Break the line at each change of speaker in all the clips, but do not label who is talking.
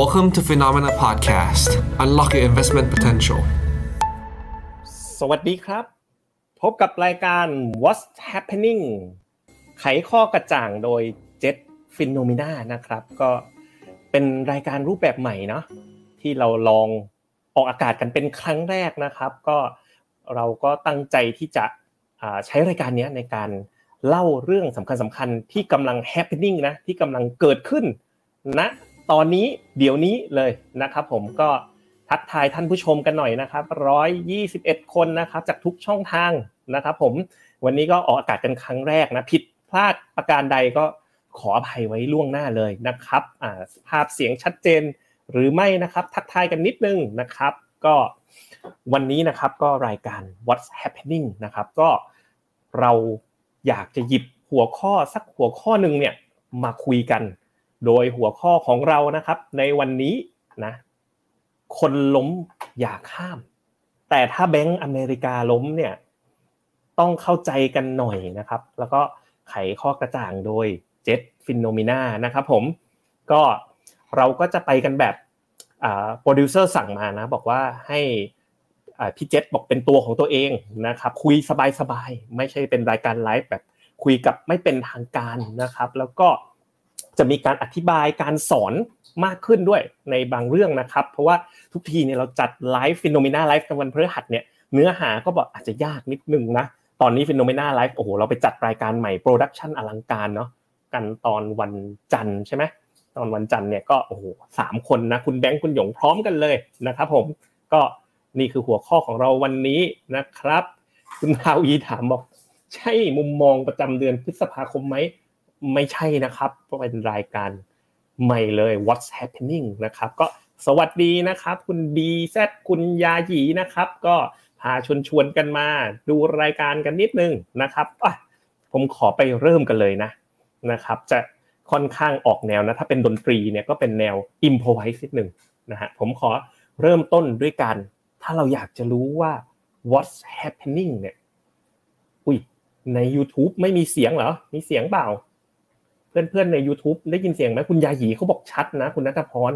Welcome to Phenomena Podcast. Unlock your investment potential.
สวัสดีครับ พบกับรายการ What's Happening ไขข้อกระจ่างโดย Jet Phenomena นะครับ ก็เป็นรายการรูปแบบใหม่เนาะที่เราลองออกอากาศกันเป็นครั้งแรกนะครับ ก็เราก็ตั้งใจที่จะใช้รายการนี้ในการเล่าเรื่องสำคัญสำคัญที่กำลัง happening นะที่กำลังเกิดขึ้นณนะ ตอนนี้เดี๋ยวนี้เลยนะครับผมก็ทักทายท่านผู้ชมกันหน่อยนะครับร้อยยี่สิบเอ็ดคนนะครับจากทุกช่องทางนะครับผมวันนี้ก็ออกอากาศกันครั้งแรกนะผิดพลาดประการใดก็ขออภัยไว้ล่วงหน้าเลยนะครับภาพเสียงชัดเจนหรือไม่นะครับทักทายกันนิดนึงนะครับ ก็วันนี้นะครับก็รายการ What's Happening นะครับก็เราอยากจะหยิบหัวข้อสักหัวข้อหนึ่งเนี่ยมาคุยกัน โดยหัวข้อของเรานะครับ ในวันนี้นะ คนล้มอย่าข้าม แต่ถ้าแบงก์อเมริกาล้มเนี่ย ต้องเข้าใจกันหน่อยนะครับ แล้วก็ไขข้อกระจ่างโดยเจษ FINNOMENA นะครับผมก็เราก็จะไปกันแบบโปรดิวเซอร์สั่งมานะ บอกว่าให้พี่เจษบอกเป็นตัวของตัวเองนะครับ คุยสบายๆ ไม่ใช่เป็นรายการไลฟ์แบบคุยกับไม่เป็นทางการนะครับ แล้วก็ จะมีการอธิบายการสอนมากขึ้นด้วยในบางเรื่องนะครับ เพราะว่าทุกทีเนี่ยเราจัด live FINNOMENA Live กันวันพฤหัสเนี่ยเนื้อหาก็บอกอาจจะยากนิดนึงนะตอนนี้ FINNOMENA Live โอ้โหเราไปจัดรายการใหม่ production อลังการเนาะกันตอนวันจันทร์ใช่ไหมตอนวันจันทร์เนี่ยก็โอ้โหสามคนนะคุณแบงค์คุณหยงพร้อมกันเลยนะครับผมก็นี่คือหัวข้อของเราวันนี้นะครับ คุณทาวีถามบอก ใช่มุมมองประจำเดือนพฤษภาคมไหม ไม่ใช่นะครับเพราะเป็นรายการใหม่เลย What's happening นะครับ ก็สวัสดีนะครับ คุณบีแซคุณยาหยีนะครับ ก็พาชวนชวนกันมาดูรายการกันนิดนึงนะครับผมขอไปเริ่มกันเลยนะนะครับ จะค่อนข้างออกแนวนะ ถ้าเป็นดนตรีเนี่ยก็เป็นแนว improvise นิดหนึ่งนะฮะผมขอเริ่มต้นด้วยการ ถ้าเราอยากจะรู้ว่า what's happening เนี่ยอุ้ยใน YouTube ไม่มีเสียงเหรอ มีเสียงเปล่า เพื่อนๆใน YouTube ได้ยินเสียงไหมคุณยาหยีเขาบอกชัดนะ คุณนัทพร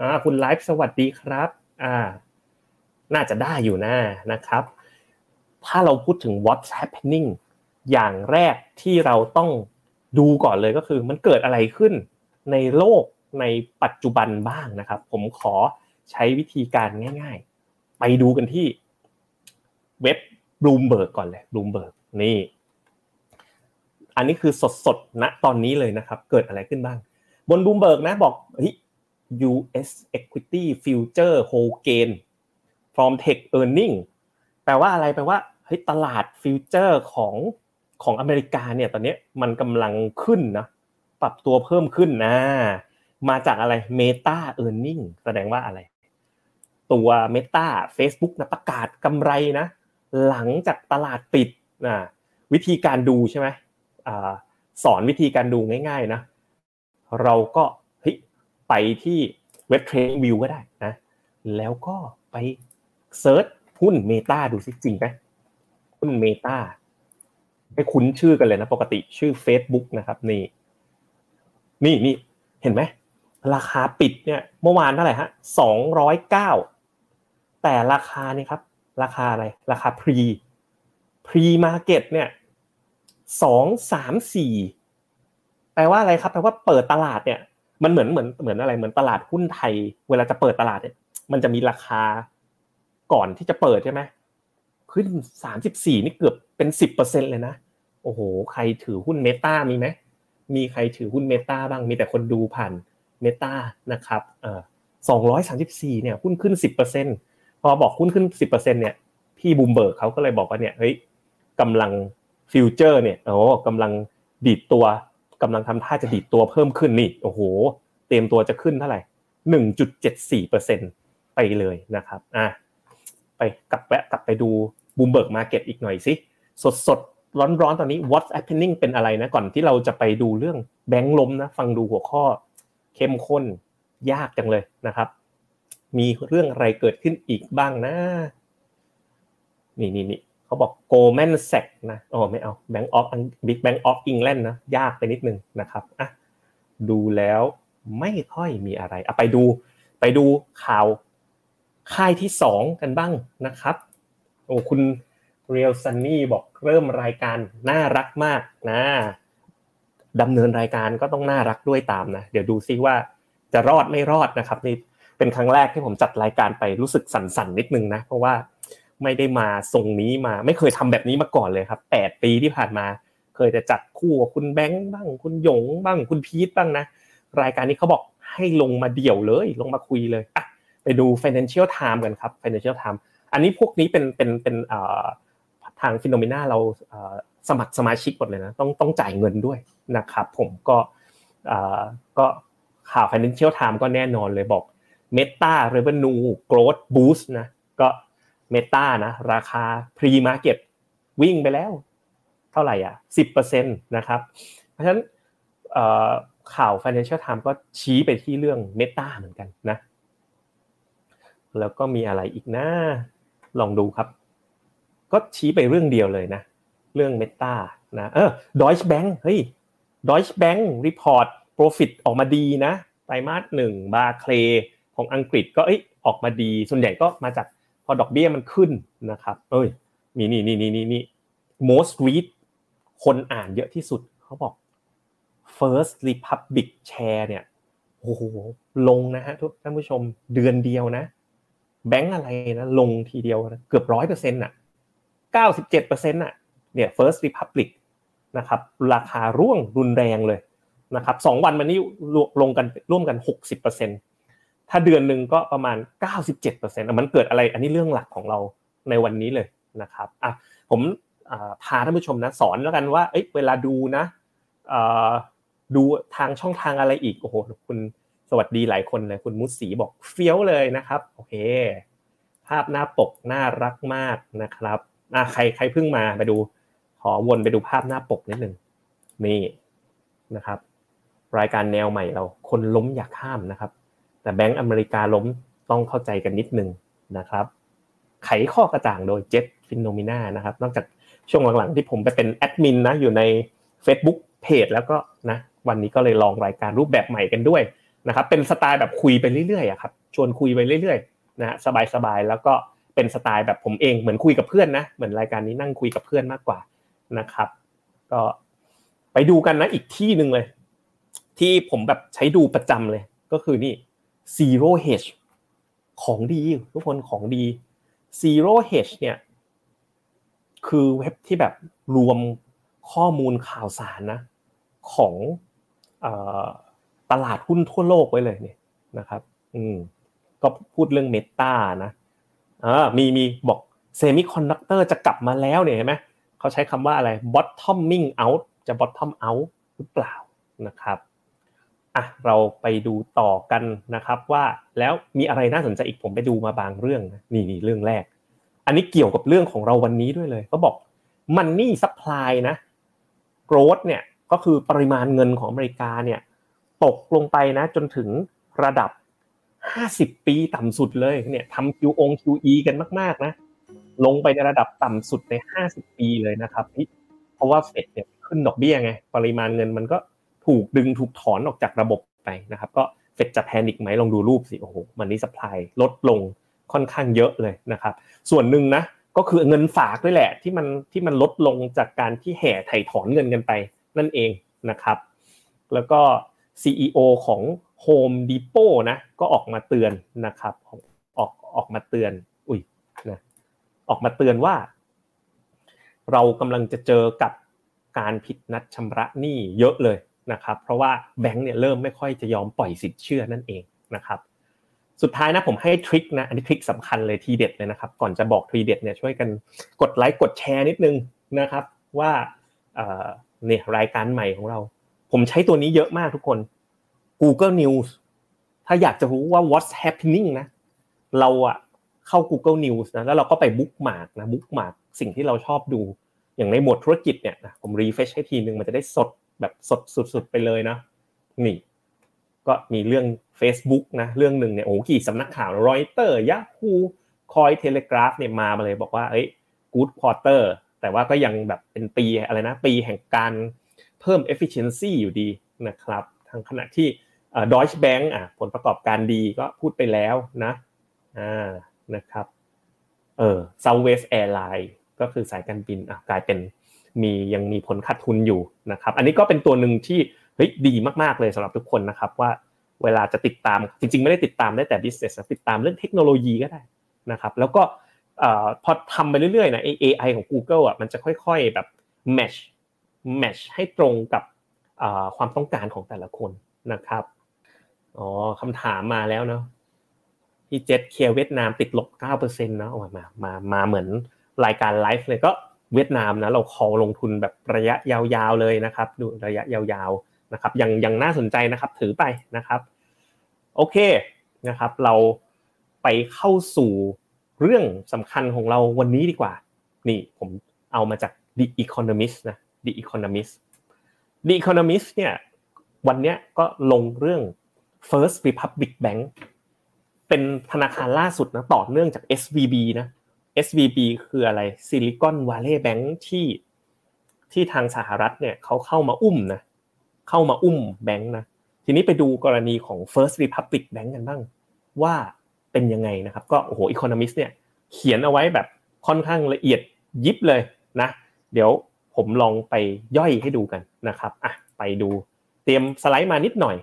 อ่าคุณไลฟ์สวัสดีครับ อ่า น่าจะได้อยู่นะนะครับ ถ้าเราพูดถึง what's happening อย่างแรกที่เราต้องดูก่อนเลยก็คือมันเกิดอะไรขึ้นในโลกในปัจจุบันบ้างนะครับ ผมขอใช้วิธีการง่าย ๆ ไปดูกันที่เว็บบลูมเบิร์กก่อนเลยบลูมเบิร์กนี่ อันนี้คือสดๆณตอนนี้เลยนะครับ เกิดอะไรขึ้นบ้าง บนบูมเบิร์กนะบอกเฮ้ย US equity future hold gain from tech earning แปลว่าอะไรแปลว่าเฮ้ยตลาดฟิวเจอร์ของของอเมริกาเนี่ยตอนนี้มันกำลังขึ้นนะปรับตัวเพิ่มขึ้นนะมาจากอะไร Meta Earning แสดงว่าอะไร ตัว Meta Facebook นะประกาศกำไรนะ หลังจากตลาดปิดนะวิธีการดูใช่ไหม สอนวิธีการดูง่ายๆนะเราก็ไปที่เว็บ TradingView ก็ได้นะแล้วก็ไป search หุ้น Meta ดูสิจริงไหมหุ้น Meta ให้คุ้นชื่อกันเลยนะ ปกติชื่อ Facebook นะครับนี่นี่นี่เห็นไหมราคาปิดเนี่ยเมื่อวานเท่าไหร่ฮะสองร้อยเก้าแต่ราคานี่ครับ ราคาอะไร ราคา pre pre-market เนี่ย สองสามสี่แปลว่าอะไรครับแปลว่าเปิดตลาดเนี่ย มันเหมือนเหมือนเหมือนอะไรเหมือนตลาดหุ้นไทย เวลาจะเปิดตลาดเนี่ย มันจะมีราคาก่อนที่จะเปิดใช่ไหมขึ้นสามสิบสี่นี่เกือบเป็นสิบเปอร์เซ็นเลยนะโอ้โห ใครถือหุ้นเมตามีไหมมีใครถือหุ้นเมตาบ้างมีแต่คนดูผ่านเมตานะครับเอ่อสองร้อยสามสิบสี่เนี่ยหุ้นขึ้นสิบเปอร์เซ็นพอบอกหุ้นขึ้นสิบเปอร์เซ็นเนี่ยพี่บูมเบิร์กเขาก็เลยบอกว่าเนี่ยเฮ้ยกำลัง future เนี่ยโอ้กำลังดีดตัวกำลังทำท่าจะดีดตัวเพิ่มขึ้นนี่โอ้โห เตรียมตัวจะขึ้นเท่าไหร่หนึ่งจุดเจ็ดสี่เปอร์เซ็นต์ไปเลยนะครับอะไปกลับแวะกลับไปดู Bloomberg market อีกหน่อยสิสดสดร้อนร้อนตอนนี้ what's happening เป็นอะไรนะก่อนที่เราจะไปดูเรื่องแบงค์ล้มนะฟังดูหัวข้อ เข้มข้นยากจังเลยนะครับ มีเรื่องอะไรเกิดขึ้นอีกบ้างนะ นี่นี่นี่ เขาบอก Goldman Sachs นะอ๋อไม่เอา Bank of Big Bank of England นะยากไปนิดนึงนะครับอะดูแล้วไม่ค่อยมีอะไรเอาไปดู ไปดูข่าวค่ายที่สองกันบ้างนะครับโอ้คุณเรียลซันนี่บอกเริ่มรายการน่ารักมากนะดำเนินรายการก็ต้องน่ารักด้วยตามนะเดี๋ยวดูซิว่าจะรอดไม่รอดนะครับนี่เป็นครั้งแรกที่ผมจัดรายการไปรู้สึกสั่นๆนิดนึงนะเพราะว่า ไม่ได้มาทรงนี้มา ไม่เคยทำแบบนี้มาก่อนเลยครับแปดปีที่ผ่านมา เคยจะจัดคู่กับคุณแบงค์บ้าง คุณหยงบ้างคุณพีทบ้างนะรายการนี้เขาบอกให้ลงมาเดี่ยวเลย ลงมาคุยเลยอะไปดู Financial Time กันครับ Financial Time อันนี้พวกนี้เป็นเป็นเป็นทางฟิโนเมนาเราสมัครสมาชิกหมดเลยนะต้องต้องจ่ายเงินด้วยนะครับผมก็ก็ข่าว Financial Time ก็แน่นอนเลยบอก Meta Revenue Growth Boost นะก็ Meta นะราคา Pre Market วิ่งไปแล้ว เท่าไหร่อะ10%นตนะครับเพราะฉะนั้นข่าว Financial Times ก็ชี้ไปที่เรื่อง Meta เหมือนกันนะ แล้วก็มีอะไรอีกนะลองดูครับ ก็ชี้ไปเรื่องเดียวเลยนะ เรื่อง Meta นะเออ Deutsche Bank เฮ้ย Deutsche Bank report profit ออกมาดีนะไตรมาสหนึ่งบาร์เคลของอังกฤษก็เอ้ยออกมาดี ส่วนใหญ่ก็มาจาก อดอกเบี้ยมันขึ้นนะครับ เอ้ยมีนี่นี่นี่นี่นี่ most read คนอ่านเยอะที่สุดเขาบอก First Republic Share เนี่ยโอ้โหลงนะฮะทุกท่านผู้ชมเดือนเดียวนะแบงก์อะไรนะลงทีเดียวนะเกือบร้อยเปอร์เซ็นต์อะเก้าสิบเจ็ดเปอร์เซ็นต์อะเนี่ย First Republic นะครับราคาร่วงรุนแรงเลยนะครับสองวันมันนี้ลงกันร่วมกันหกสิบเปอร์เซ็นต์ ถ้าเดือนหนึ่งก็ประมาณเก้าสิบเจ็ดเปอร์เซ็นต์มันเกิดอะไรอันนี้เรื่องหลักของเราในวันนี้เลยนะครับอะผมพาท่านผู้ชมนะสอนแล้วกันว่าเอ้ยเวลาดูนะดูทางช่องทางอะไรอีกโอ้โหคุณสวัสดีหลายคนเลยคุณมุสีบอกเฟี้ยวเลยนะครับโอเค ภาพหน้าปกน่ารักมากนะครับอะใครใครเพิ่งมาไปดูขอวนไปดูภาพหน้าปกนิดหนึ่งนี่นะครับ รายการแนวใหม่เราคนล้มอยากข้ามนะครับ แต่แบงก์อเมริกาล้มต้องเข้าใจกันนิดนึงนะครับ ไขข้อกระจ่างโดยเจ็ตฟินโนมิน่านะครับ นอกจากช่วงหลังๆที่ผมไปเป็นแอดมินนะอยู่ใน Facebook เพจแล้วก็นะวันนี้ก็เลยลองรายการรูปแบบใหม่กันด้วยนะครับ เป็นสไตล์แบบคุยไปเรื่อยๆครับชวนคุยไปเรื่อยๆนะฮะสบายๆแล้วก็เป็นสไตล์แบบผมเองเหมือนคุยกับเพื่อนนะเหมือนรายการนี้นั่งคุยกับเพื่อนมากกว่านะครับ ก็ไปดูกันนะอีกที่หนึ่งเลย ที่ผมแบบใช้ดูประจำเลย ก็คือนี่ zero hedge ของดีทุกคนของดี zero hedge เนี่ย คือเว็บที่แบบรวมข้อมูลข่าวสารนะ ของตลาดหุ้นทั่วโลกไว้เลยเนี่ยนะครับ อืมก็พูดเรื่อง Meta นะอ่ามีมีบอก semiconductor จะกลับมาแล้วเนี่ยเห็นไหมเขาใช้คำว่าอะไร bottoming out จะ bottom out หรือเปล่านะครับ อะเราไปดูต่อกันนะครับว่าแล้วมีอะไรน่าสนใจอีกผมไปดูมาบางเรื่องนะนี่นี่เรื่องแรก อันนี้เกี่ยวกับเรื่องของเราวันนี้ด้วยเลยเขาบอก money supply นะ growth เนี่ยก็คือปริมาณเงินของอเมริกาเนี่ยตกลงไปนะจนถึงระดับ 50 ปีต่ำสุดเลยเนี่ยทำ QO QE กันมาก ๆ นะ ลงไปในระดับต่ำสุดใน 50 ปีเลยนะครับเพราะว่าเฟดเนี่ยขึ้นดอกเบี้ยไง ปริมาณเงินมันก็ ถูกดึงถูกถอนออกจากระบบไปนะครับก็เฟดจะแพนิคไหมลองดูรูปสิโอ้โหมันนี่สปายลดลงค่อนข้างเยอะเลยนะครับ ส่วนหนึ่งนะก็คือเงินฝากด้วยแหละที่มันที่มันลดลงจากการที่แห่ไถ่ถอนเงินกันไปนั่นเองนะครับ แล้วก็ CEO ของ Home Depot นะก็ออกมาเตือนนะครับออกออกมาเตือนอุ้ยนะออกมาเตือนว่า เรากำลังจะเจอกับการผิดนัดชำระหนี้เยอะเลย นะครับเพราะว่าแบงก์เนี่ยเริ่มไม่ค่อยจะยอมปล่อยสินเชื่อนั่นเองนะครับสุดท้ายนะผมให้ทริคนะอันนี้ทริคสำคัญเลยทีเด็ดเลยนะครับก่อนจะบอกทีเด็ดเนี่ยช่วยกันกดไลค์กดแชร์นิดนึงนะครับว่าเนี่ยรายการใหม่ของเรา ผมใช้ตัวนี้เยอะมากทุกคน Google News ถ้าอยากจะรู้ว่า what's happening นะเราอะเข้า Google News นะแล้วเราก็ไป bookmark นะ bookmark สิ่งที่เราชอบดูอย่างในหมวดธุรกิจเนี่ยนะผม refresh ให้ทีนึงมันจะได้สด แบบสดสุดๆไปเลยนะนี่ ก็มีเรื่อง Facebook นะเรื่องหนึ่งเนี่ยโอ้กี่สำนักข่าว Reuters Yahoo Cointelegraph เนี่ยมามาเลยบอกว่าเอ้ย good quarter แต่ว่าก็ยังแบบเป็นปีอะไรนะ ปีแห่งการเพิ่ม efficiency อยู่ดีนะครับทางขณะที่ดอยช์แบงก์อะผลประกอบการดีก็พูดไปแล้วนะอ่านะครับเออ Southwest Airlines ก็คือสายการบินอะกลายเป็น มียังมีผลขาดทุนอยู่นะครับ อันนี้ก็เป็นตัวหนึ่งที่เฮ้ยดีมากๆเลยสำหรับทุกคนนะครับว่าเวลาจะติดตามจริง ๆ ไม่ได้ติดตามได้แต่ business ติดตามเรื่องเทคโนโลยีก็ได้นะครับ แล้วก็พอทำไปเรื่อยๆนะ AI ของ Google อะมันจะค่อยๆแบบ match match ให้ตรงกับความต้องการของแต่ละคนนะครับอ๋อคำถามมาแล้วเนาะพี่เจ็ดเคลียร์เวียดนามติดลบ9%นาะมามามาเหมือนรายการไลฟ์เลยก็ เวียดนามนะเราคอลงทุนแบบระยะยาวๆเลยนะครับ ดูระยะยาวๆนะครับยังยังน่าสนใจนะครับถือไปนะครับโอเคนะครับ เราไปเข้าสู่เรื่องสำคัญของเราวันนี้ดีกว่า นี่ผมเอามาจาก The Economist นะ The Economist The Economist เนี่ยวันนี้ก็ลงเรื่อง First Republic Bank เป็นธนาคารล่าสุดนะต่อเนื่องจาก SVB นะ SVB คืออะไร Silicon Valley Bank ที่ที่ทางสหรัฐเนี่ยเขาเข้ามาอุ้มนะเข้ามาอุ้มแบงค์นะทีนี้ไปดูกรณีของ First Republic Bank กันบ้างว่าเป็นยังไงนะครับ ก็โอ้โห Economist เนี่ยเขียนเอาไว้แบบค่อนข้างละเอียดยิบเลยนะ เดี๋ยวผมลองไปย่อยให้ดูกันนะครับอะไปดูเตรียมสไลด์มานิดหน่อย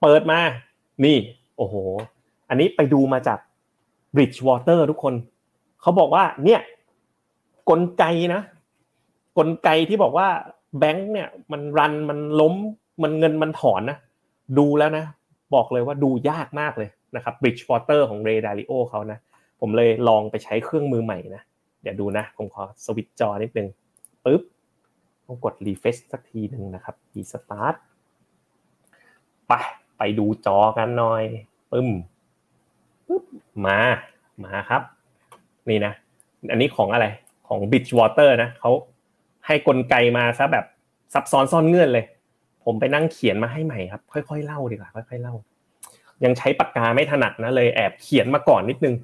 เปิดมานี่ โอ้โห อันนี้ไปดูมาจาก Bridgewater ทุกคน เขาบอกว่า เนี่ย กลไกนะ กลไกที่บอกว่า แบงค์เนี่ย มันรันมันล้มมันเงินมันถอนนะดูแล้วนะ บอกเลยว่าดูยากมากเลยนะครับ Bridgewater ของ Ray Dalio เขานะ ผมเลยลองไปใช้เครื่องมือใหม่นะ เดี๋ยวดูนะ ผมขอสวิตจอนิดนึงปึ๊บต้องกด refresh สักทีหนึ่งนะครับ restart ไปไปดูจอกันหน่อยปึ้มปึ๊บมา มาครับ นี่นะ อันนี้ของอะไรของ Bridgewater นะเขาให้กลไกมาซะแบบซับซ้อนซ่อนเงื่อนเลย ผมไปนั่งเขียนมาให้ใหม่ครับ ค่อยๆเล่าดีกว่าค่อยๆเล่า ยังใช้ปากกาไม่ถนัดนะเลยแอบเขียนมาก่อนนิดนึง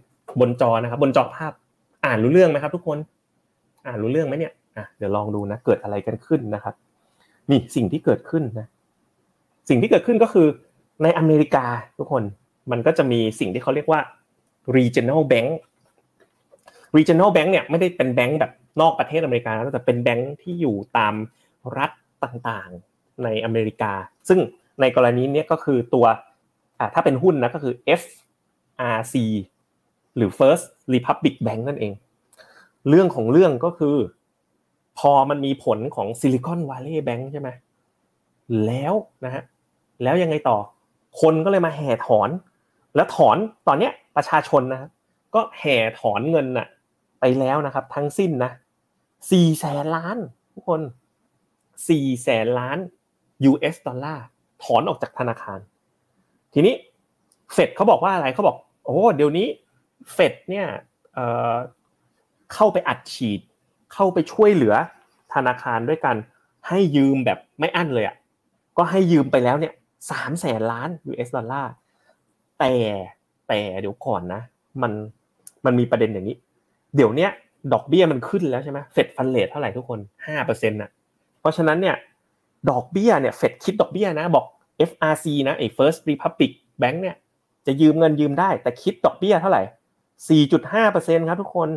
บนจอนะครับ บนจอภาพ อ่านรู้เรื่องไหมครับ ทุกคน อ่านรู้เรื่องไหมเนี่ยอะเดี๋ยวลองดูนะ เกิดอะไรกันขึ้นนะครับ นี่สิ่งที่เกิดขึ้นนะ สิ่งที่เกิดขึ้นก็คือในอเมริกาทุกคนมันก็จะมีสิ่งที่เขาเรียกว่า regional bank regional bank เนี่ยไม่ได้เป็นแบงก์แบบนอกประเทศอเมริกาแต่เป็นแบงก์ที่อยู่ตามรัฐต่างๆในอเมริกา ซึ่งในกรณีนี้ก็คือตัวถ้าเป็นหุ้นนะก็คือ FRC หรือ First Republic Bank นั่นเอง เรื่องของเรื่องก็คือ พอมันมีผลของ Silicon Valley Bank ใช่ไหมแล้วนะฮะแล้วยังไงต่อ คนก็เลยมาแห่ถอน แล้วถอนตอนเนี้ยประชาชนนะก็แห่ถอนเงินน่ะ ไปแล้วนะครับ ทั้งสิ้นนะสี่แสนล้านทุกคนสี่แสนล้าน US ดอลลาร์ถอนออกจากธนาคาร ทีนี้เฟดเขาบอกว่าอะไรเขาบอกโอ้เดี๋ยวนี้เฟดเนี่ยเข้าไปอัดฉีด เข้าไปช่วยเหลือธนาคารด้วยกัน ให้ยืมแบบไม่อั้นเลยอะก็ให้ยืมไปแล้วเนี่ยสามแสนล้าน US ดอลลาร์แต่แต่เดี๋ยวก่อนนะ มันมันมีประเด็นอย่างนี้ เดี๋ยวเนี้ยดอกเบี้ยมันขึ้นแล้วใช่ไหมเฟดฟันเลทเท่าไหร่ทุกคนห้าเปอร์เซ็นต์น่ะเพราะฉะนั้นเนี่ยดอกเบี้ยเนี่ยเฟดคิดดอกเบี้ยนะบอก FRC นะไอ้ First Republic Bank เนี่ยจะยืมเงินยืมได้ แต่คิดดอกเบี้ยเท่าไหร่ 4.5%ครับทุกคน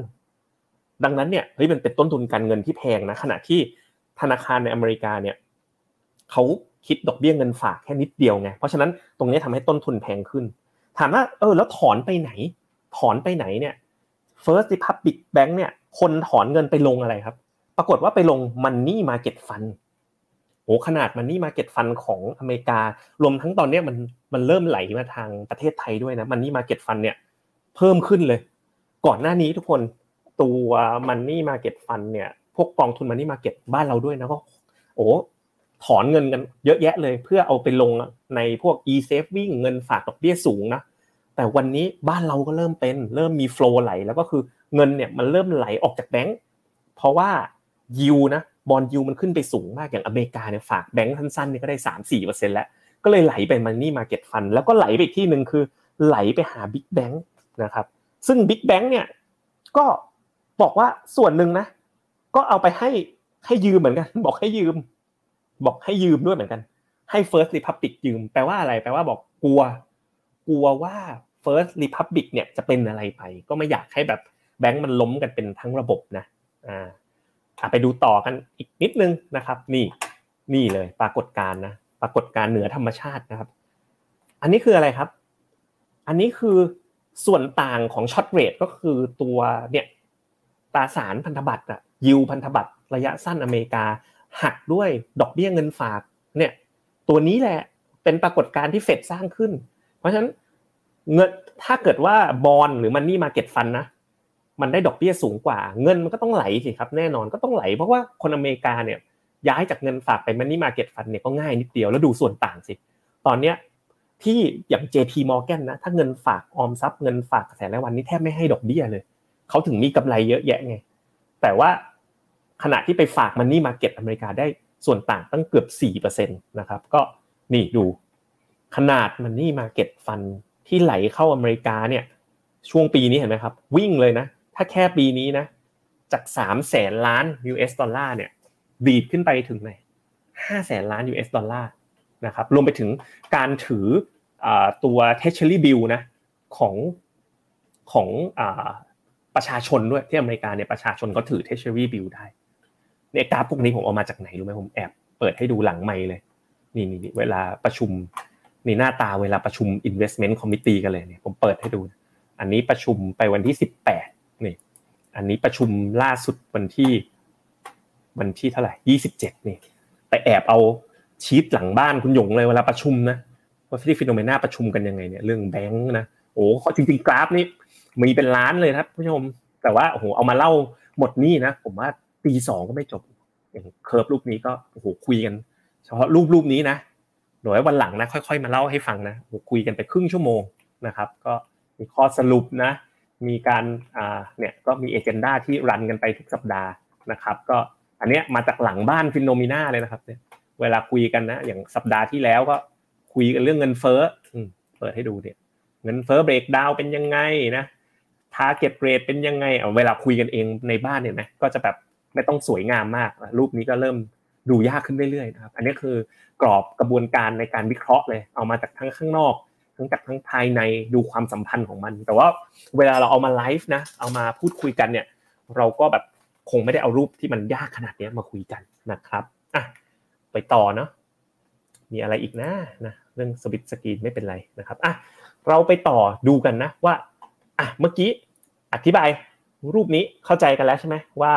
ดังนั้นเนี่ยเฮ้ยมันเป็นต้นทุนการเงินที่แพงนะขณะที่ธนาคารในอเมริกาเนี่ยเขาคิดดอกเบี้ยเงินฝากแค่นิดเดียวไงเพราะฉะนั้นตรงนี้ทำให้ต้นทุนแพงขึ้น ถามว่าเออแล้วถอนไปไหน ถอนไปไหนเนี่ย First Republic Bank เนี่ย คนถอนเงินไปลงอะไรครับ ปรากฏว่าไปลง Money Market Fund โอ้ขนาด Money Market Fund ของอเมริกา รวมทั้งตอนนี้มันมันเริ่มไหลมาทางประเทศไทยด้วยนะ Money Market Fund เนี่ยเพิ่มขึ้นเลย ก่อนหน้านี้ทุกคนตัว Money Market Fund เนี่ย พวกกองทุน Money Market บ้านเราด้วยนะก็โอ้ถอนเงินกันเยอะแยะเลย เพื่อเอาไปลงในพวก e-saving เงินฝากดอกเบี้ยสูงนะ แต่วันนี้บ้านเราก็เริ่มเป็น เริ่มมีโฟล์ไหล แล้วก็คือเงินเนี่ยมันเริ่มไหลออกจากแบงก์เพราะว่ายูนะบอลยูมันขึ้นไปสูงมากอย่างอเมริกาเนี่ยฝากแบงก์สั้นๆนี่ก็ได้สามสี่เปอร์เซ็นต์แล้ว ก็เลยไหลไปมันนี่มาเก็ตฟันแล้วก็ไหลไปที่หนึ่งคือ ไหลไปหาบิ๊กแบงก์นะครับซึ่งบิ๊กแบงก์เนี่ยก็บอกว่าส่วนหนึ่งนะ ก็เอาไปให้ให้ยืมเหมือนกัน บอกให้ยืม บอกให้ยืมด้วยเหมือนกัน ให้ First Republic ยืม แปลว่าอะไร แปลว่าบอกกลัว กลัวว่า First Republic เนี่ยจะเป็นอะไรไป ก็ไม่อยากให้แบบแบงก์มันล้มกันเป็นทั้งระบบนะอ่าไปดูต่อกันอีกนิดนึงนะครับ นี่นี่เลยปรากฏการณ์นะปรากฏการณ์เหนือธรรมชาตินะครับ อันนี้คืออะไรครับ อันนี้คือส่วนต่างของ short rate ก็คือตัวเนี่ยตราสารพันธบัตรอะยิวพันธบัตรระยะสั้นอเมริกา หักด้วยดอกเบี้ยเงินฝากเนี่ยตัวนี้แหละเป็นปรากฏการณ์ที่เฟดสร้างขึ้น เพราะฉะนั้นเงินถ้าเกิดว่าบอลหรือ money market fund นะมันได้ดอกเบี้ยสูงกว่า เงินมันก็ต้องไหลสิครับแน่นอนก็ต้องไหล เพราะว่าคนอเมริกาเนี่ยย้ายจากเงินฝากไปมันนี่มาเก็ตฟันเนี่ยก็ง่ายนิดเดียวแล้วดูส่วนต่างสิ ตอนเนี้ยที่อย่าง JP Morgan นะถ้าเงินฝากออมทรัพย์เงินฝากกระแสรายวันนี้แทบไม่ให้ดอกเบี้ยเลยเขาถึงมีกำไรเยอะแยะไงแต่ว่าขณะที่ไปฝากมันนี่มาเก็ตอเมริกาได้ส่วนต่างตั้งเกือบ4%นะครับก็นี่ดู ขนาดมันนี่มาเก็ตฟันที่ไหลเข้าอเมริกาเนี่ย ช่วงปีนี้เห็นไหมครับ วิ่งเลยนะ ถ้าแค่ปีนี้นะ จาก3แสนล้าน US ดอลลาร์เนี่ย ดีดขึ้นไปถึงไหน5แสนล้าน US ดอลลาร์นะครับรวมไปถึงการถือตัว Treasury Bill นะของของประชาชนด้วยที่อเมริกาเนี่ยประชาชนก็ถือ Treasury Bill ได้เนี่ยกราฟพวกนี้ผมเอามาจากไหนรู้ไหมผมแอบเปิดให้ดูหลังไม่เลย นี่นี่เวลาประชุม นี่หน้าตาเวลาประชุม investment committee กันเลยเนี่ยผมเปิดให้ดู อันนี้ประชุมไปวันที่สิบแปดนี่อันนี้ประชุมล่าสุดวันที่ วันที่เท่าไหร่ยี่สิบเจ็ดนี่ ไปแอบเอาชีตหลังบ้านคุณหยงเลยเวลาประชุมนะว่าที่ FINNOMENA ประชุมกันยังไงเนี่ยเรื่องแบงค์นะโอ้จริงๆกราฟนี่มีเป็นล้านเลยครับผู้ชม แต่ว่าโอ้โหเอามาเล่าหมดนี่นะ ผมว่าตีสองก็ไม่จบอย่าง curve รูปนี้ก็โอ้โหคุยกัน เฉพาะรูปรูปนี้นะ เดี๋ยววันหลังนะค่อยๆมาเล่าให้ฟังนะคุยกันไปครึ่งชั่วโมงนะครับ ก็มีข้อสรุปนะ มีการอ่าเนี่ยก็มี agenda ที่รันกันไปทุกสัปดาห์นะครับ ก็อันเนี้ยมาจากหลังบ้าน FINNOMENA เลยนะครับเนี่ยเวลาคุยกันนะ อย่างสัปดาห์ที่แล้วก็คุยกันเรื่องเงินเฟ้อเปิดให้ดูเนี่ย เงินเฟ้อ breakdown เป็นยังไงนะ target rate เป็นยังไงเวลาคุยกันเองในบ้านเนี่ยนะก็จะแบบไม่ต้องสวยงามมาก รูปนี้ก็เริ่มดูยากขึ้นเรื่อยๆนะครับ อันนี้คือ กรอบกระบวนการในการวิเคราะห์เลย เอามาจากทั้งข้างนอก ทั้งจากทั้งภายในดูความสัมพันธ์ของมัน แต่ว่าเวลาเราเอามาไลฟ์นะ เอามาพูดคุยกันเนี่ย เราก็แบบคงไม่ได้เอารูปที่มันยากขนาดนี้มาคุยกันนะครับอะไปต่อเนาะมีอะไรอีกนะนะเรื่องสวิตสกรีนไม่เป็นไรนะครับอะเราไปต่อดูกันนะว่าอะเมื่อกี้อธิบายรูปนี้เข้าใจกันแล้วใช่ไหมว่า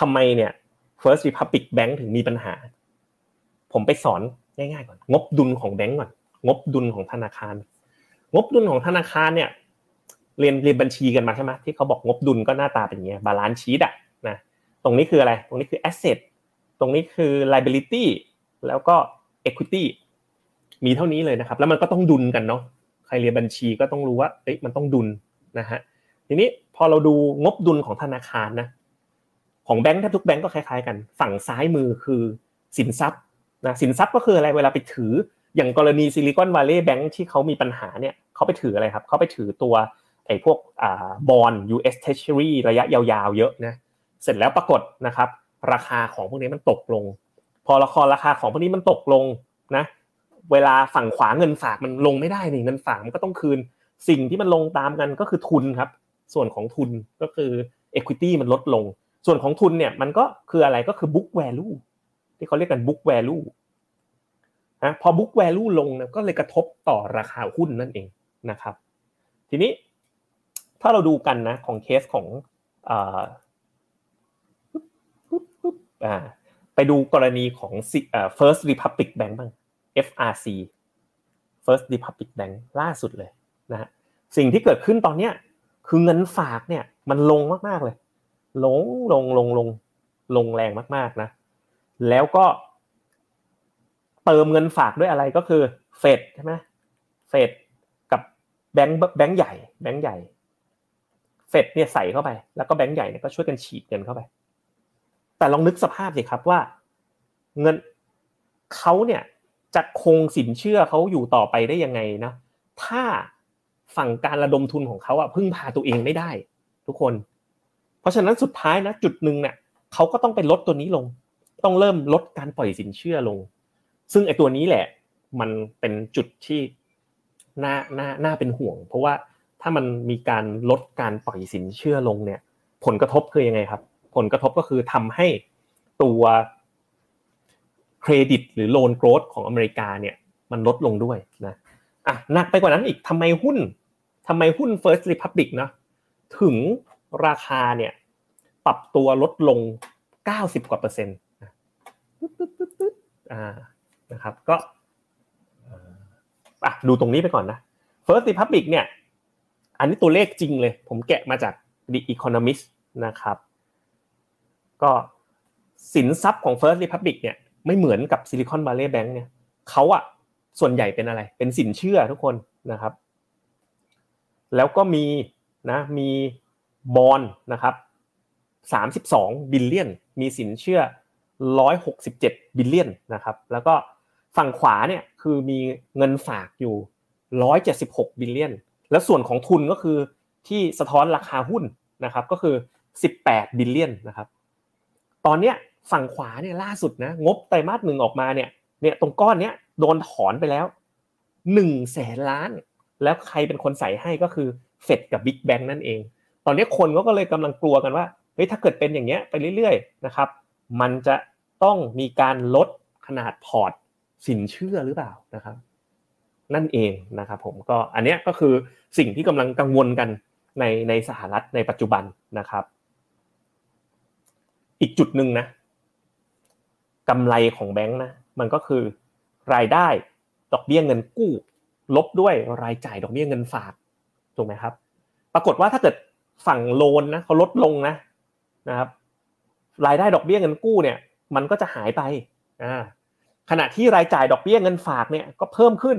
ทำไมเนี่ย First Republic Bank ถึงมีปัญหา ผมไปสอนง่ายๆก่อน งบดุลของแบงก์ก่อน งบดุลของธนาคาร งบดุลของธนาคารเนี่ย เรียนเรียนบัญชีกันมาใช่ไหมที่เขาบอกงบดุลก็หน้าตาเป็นอย่างเงี้ย balance sheet อะนะตรงนี้คืออะไร ตรงนี้คือ asset ตรงนี้คือ liability แล้วก็ equity มีเท่านี้เลยนะครับ แล้วมันก็ต้องดุลกันเนาะใครเรียนบัญชีก็ต้องรู้ว่าเอ้ยมันต้องดุลนะฮะทีนี้พอเราดูงบดุลของธนาคารนะของแบงค์แทบทุกแบงก์ก็คล้ายๆกัน ฝั่งซ้ายมือคือสินทรัพย์ นะสินทรัพย์ก็คืออะไรเวลาไปถือ อย่างกรณี Silicon Valley Bank ที่เขามีปัญหาเนี่ยเขาไปถืออะไรครับเขาไปถือตัวไอ้พวกอ่าบอล US Treasury ระยะยาวๆ เยอะนะเสร็จแล้วปรากฏนะครับ ราคาของพวกนี้มันตกลง พอราคาราคาของพวกนี้มันตกลงนะเวลาฝั่งขวาเงินฝากมันลงไม่ได้นี่เงินฝากมันก็ต้องคืน สิ่งที่มันลงตามกันก็คือทุนครับ ส่วนของทุนก็คือ equity มันลดลง ส่วนของทุนเนี่ยมันก็คืออะไรก็คือ book value ที่เขาเรียกกัน book value นะพอ book value ลงนะก็เลยกระทบต่อราคาหุ้นนั่นเองนะครับ ทีนี้ถ้าเราดูกันนะของเคสของอ่าไปดูกรณีของ First Republic Bank บ้าง FRC First Republic Bank ล่าสุดเลยนะฮะสิ่งที่เกิดขึ้นตอนเนี้ยคือเงินฝากเนี่ยมันลงมากๆเลย ลงลงลงลงลงแรงมากๆนะ แล้วก็ เติมเงินฝากด้วยอะไรก็คือเฟดใช่ไหมเฟดกับแบงค์แบงค์ใหญ่ แบงค์ใหญ่เฟดเนี่ยใส่เข้าไป แล้วก็แบงค์ใหญ่เนี่ยก็ช่วยกันฉีดเงินเข้าไป แต่ลองนึกสภาพสิครับว่า เงินเขาเนี่ยจะคงสินเชื่อเขาอยู่ต่อไปได้ยังไงนะถ้าฝั่งการระดมทุนของเขาอะพึ่งพาตัวเองไม่ได้ ทุกคน เพราะฉะนั้นสุดท้ายนะจุดหนึ่งเนี่ยเขาก็ต้องไปลดตัวนี้ลง ต้องเริ่มลดการปล่อยสินเชื่อลง ซึ่งไอ้ตัวนี้แหละ มันเป็นจุดที่น่าน่าน่าเป็นห่วง เพราะว่าถ้ามันมีการลดการปล่อยสินเชื่อลงเนี่ย ผลกระทบคือยังไงครับ ผลกระทบก็คือทำให้ตัวเครดิตหรือ loan growth ของอเมริกาเนี่ยมันลดลงด้วยนะอะหนักไปกว่านั้นอีกทำไมหุ้นทำไมหุ้น First Republic นะถึงราคาเนี่ยปรับตัวลดลง 90กว่าเปอร์เซ็นต์ อ่านะครับก็อะดูตรงนี้ไปก่อนนะ First Republic เนี่ย อันนี้ตัวเลขจริงเลย ผมแกะมาจาก The Economist นะครับ ก็สินทรัพย์ของ First Republic เนี่ยไม่เหมือนกับ Silicon Valley Bank เนี่ยเขาอะส่วนใหญ่เป็นอะไร เป็นสินเชื่อทุกคนนะครับ แล้วก็มีนะมีบอลนะครับ32 billion มีสินเชื่อ 167 billion นะครับ แล้วก็ฝั่งขวาเนี่ยคือมีเงินฝากอยู่ 176 billion แล้วส่วนของทุนก็คือที่สะท้อนราคาหุ้นนะครับก็คือ 18 billion นะครับ ตอนเนี้ยฝั่งขวาเนี่ยล่าสุดนะงบไตรมาสหนึ่งออกมาเนี่ยเนี่ยตรงก้อนเนี้ยโดนถอนไปแล้วหนึ่งแสนล้าน แล้วใครเป็นคนใส่ให้ก็คือเฟดกับ big bank นั่นเอง ตอนนี้คนก็เลยกำลังกลัวกันว่าเฮ้ยถ้าเกิดเป็นอย่างเงี้ยไปเรื่อยๆนะครับ มันจะต้องมีการลดขนาดพอร์ตสินเชื่อหรือเปล่านะครับ นั่นเองนะครับผมก็อันนี้ก็คือสิ่งที่กำลังกังวลกันในในสหรัฐในปัจจุบันนะครับ อีกจุดหนึ่งนะกำไรของแบงค์นะมันก็คือรายได้ดอกเบี้ยเงินกู้ ลบด้วยรายจ่ายดอกเบี้ยเงินฝากถูกไหมครับ ปรากฏว่าถ้าเกิดฝั่งโลนนะเขาลดลงนะนะครับ รายได้ดอกเบี้ยเงินกู้เนี่ย มันก็จะหายไปอ่าขณะที่รายจ่ายดอกเบี้ยเงินฝากเนี่ยก็เพิ่มขึ้น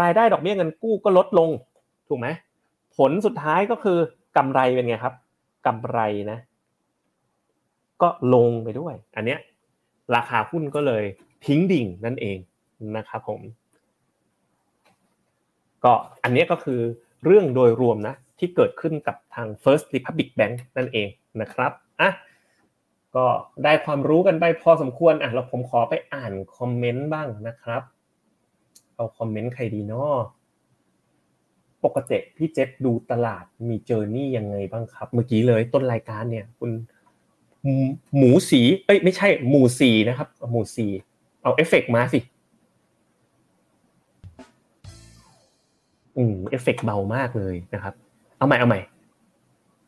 รายได้ดอกเบี้ยเงินกู้ก็ลดลงถูกไหมผลสุดท้ายก็คือกำไรเป็นไงครับกำไรนะ ก็ลงไปด้วย อันเนี้ยราคาหุ้นก็เลยทิ้งดิ่งนั่นเองนะครับผม ก็อันนี้ก็คือเรื่องโดยรวมนะที่เกิดขึ้นกับทาง First Republic Bank นั่นเองนะครับอะ ก็ได้ความรู้กันไปพอสมควรอะเราผมขอไปอ่านคอมเมนต์บ้างนะครับ เอาคอมเมนต์ใครดีเนาะปกติพี่เจษดูตลาดมีเจอร์นี่ยังไงบ้างครับ เมื่อกี้เลยต้นรายการเนี่ย คุณหมูสี เอ้ยไม่ใช่ หมูสีนะครับ หมูสีเอาเอฟเฟกมาสิอืมเอฟเฟกเบามากเลยนะครับ เอาใหม่เอาใหม่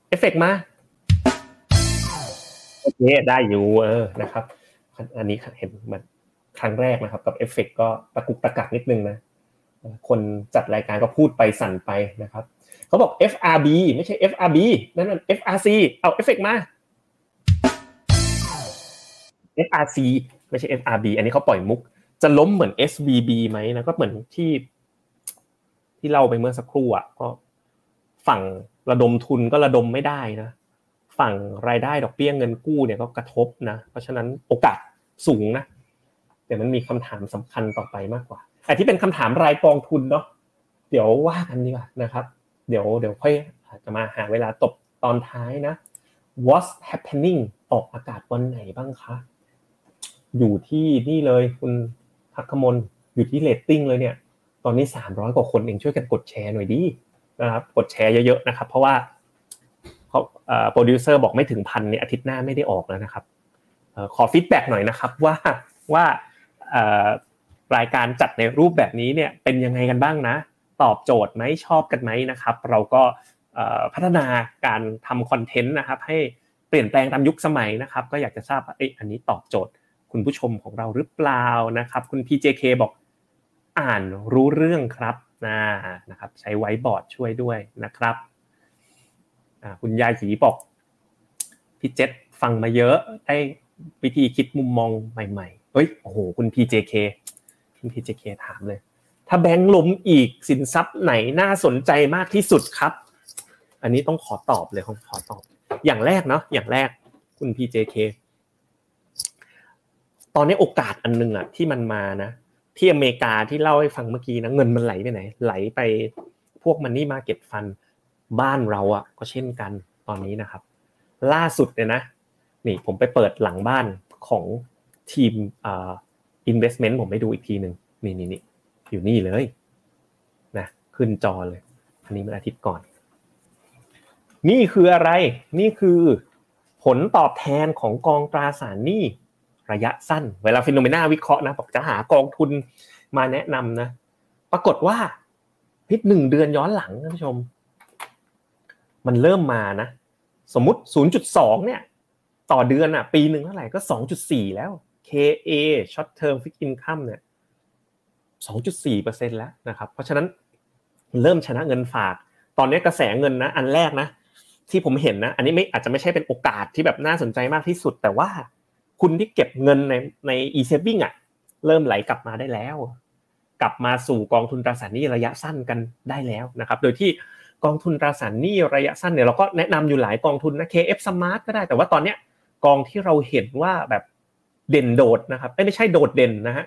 เอฟเฟกมา โอเคได้อยู่เออนะครับ อันนี้เห็นมันครั้งแรกนะครับ กับเอฟเฟกก็ตะกุกตะกักนิดนึงนะคนจัดรายการก็พูดไปสั่นไปนะครับเขาบอก FRB ไม่ใช่ FRB นั่นมัน FRC เอาเอฟเฟกมา FRC ไม่ใช่ FRB อันนี้เขาปล่อยมุก จะล้มเหมือน SVB ไหมนะก็เหมือนที่ ที่เล่าไปเมื่อสักครู่อะก็ฝั่งระดมทุนก็ระดมไม่ได้นะ ฝั่งรายได้ดอกเบี้ยเงินกู้เนี่ยก็กระทบนะ เพราะฉะนั้นโอกาสสูงนะแต่มันมีคำถามสำคัญต่อไปมากกว่าแต่ที่เป็นคำถามรายกองทุนเนาะเดี๋ยวว่ากันดีกว่านะครับ เดี๋ยวเดี๋ยวค่อยจะมาหาเวลาตบตอนท้ายนะ What's happening ออกอากาศวันไหนบ้างคะ อยู่ที่นี่เลยคุณพักขมลอยู่ที่เรตติ้งเลยเนี่ย ตอนนี้สามร้อยกว่าคนเองช่วยกันกดแชร์หน่อยดีนะครับ กดแชร์เยอะๆนะครับ เพราะว่า เขาโปรดิวเซอร์บอกไม่ถึงพันเนี่ยอาทิตย์หน้าไม่ได้ออกแล้วนะครับขอ feedback หน่อยนะครับว่าว่ารายการจัดในรูปแบบนี้เนี่ยเป็นยังไงกันบ้างนะ ตอบโจทย์ไหมชอบกันไหมนะครับ เราก็พัฒนาการทำคอนเทนต์นะครับ ให้เปลี่ยนแปลงตามยุคสมัยนะครับ ก็อยากจะทราบว่าอันนี้ตอบโจทย์คุณผู้ชมของเราหรือเปล่านะครับ คุณ PJK บอกอ่านรู้เรื่องครับนะนะครับ ใช้ไว้บอร์ดช่วยด้วยนะครับ คุณยายสีบอกพี่เจษฟังมาเยอะได้วิธีคิดมุมมองใหม่ๆเฮ้ยโอ้โหคุณ PJK คุณ PJK ถามเลย ถ้าแบงค์ล้มอีกสินทรัพย์ไหนน่าสนใจมากที่สุดครับ อันนี้ต้องขอตอบเลยขอตอบ อย่างแรกเนาะอย่างแรกคุณ PJK ตอนนี้โอกาสอันนึงอะที่มันมานะ ที่อเมริกาที่เล่าให้ฟังเมื่อกี้นะเงินมันไหลไปไหน ไหลไปพวกมันนี่มาเก็ตฟัน บ้านเราอะก็เช่นกันตอนนี้นะครับ ล่าสุดเนี่ยนะนี่ผมไปเปิดหลังบ้านของทีม investment ผมไปดูอีกทีหนึ่งนี่นี่นี่อยู่นี่เลยนะขึ้นจอเลย อันนี้เมื่ออาทิตย์ก่อน นี่คืออะไรนี่คือผลตอบแทนของกองตราสารหนี้ระยะสั้น เวลาฟิโนเมนาวิเคราะห์นะบอกจะหากองทุนมาแนะนำนะ ปรากฏว่าพิษหนึ่งเดือนย้อนหลังท่านผู้ชม มันเริ่มมานะสมมุติ 0.2 เนี่ย ต่อเดือนอะ ปีหนึ่งเท่าไหร่ก็ 2.4 แล้ว KA short term fixed income เนี่ย 2.4%แล้วนะครับ เพราะฉะนั้นเริ่มชนะเงินฝาก ตอนนี้กระแสเงินนะ อันแรกนะ ที่ผมเห็นนะ อันนี้ไม่อาจจะไม่ใช่เป็นโอกาสที่แบบน่าสนใจมากที่สุด แต่ว่าคุณที่เก็บเงินในใน e-saving อะ เริ่มไหลกลับมาได้แล้ว กลับมาสู่กองทุนตราสารหนี้ระยะสั้นกันได้แล้วนะครับ โดยที่ กองทุนตราสารหนี้ระยะสั้นเนี่ยเราก็แนะนำอยู่หลายกองทุนนะ KF Smart ก็ได้แต่ว่าตอนเนี้ยกองที่เราเห็นว่าแบบเด่นโดดนะครับไม่ใช่โดดเด่นนะฮะ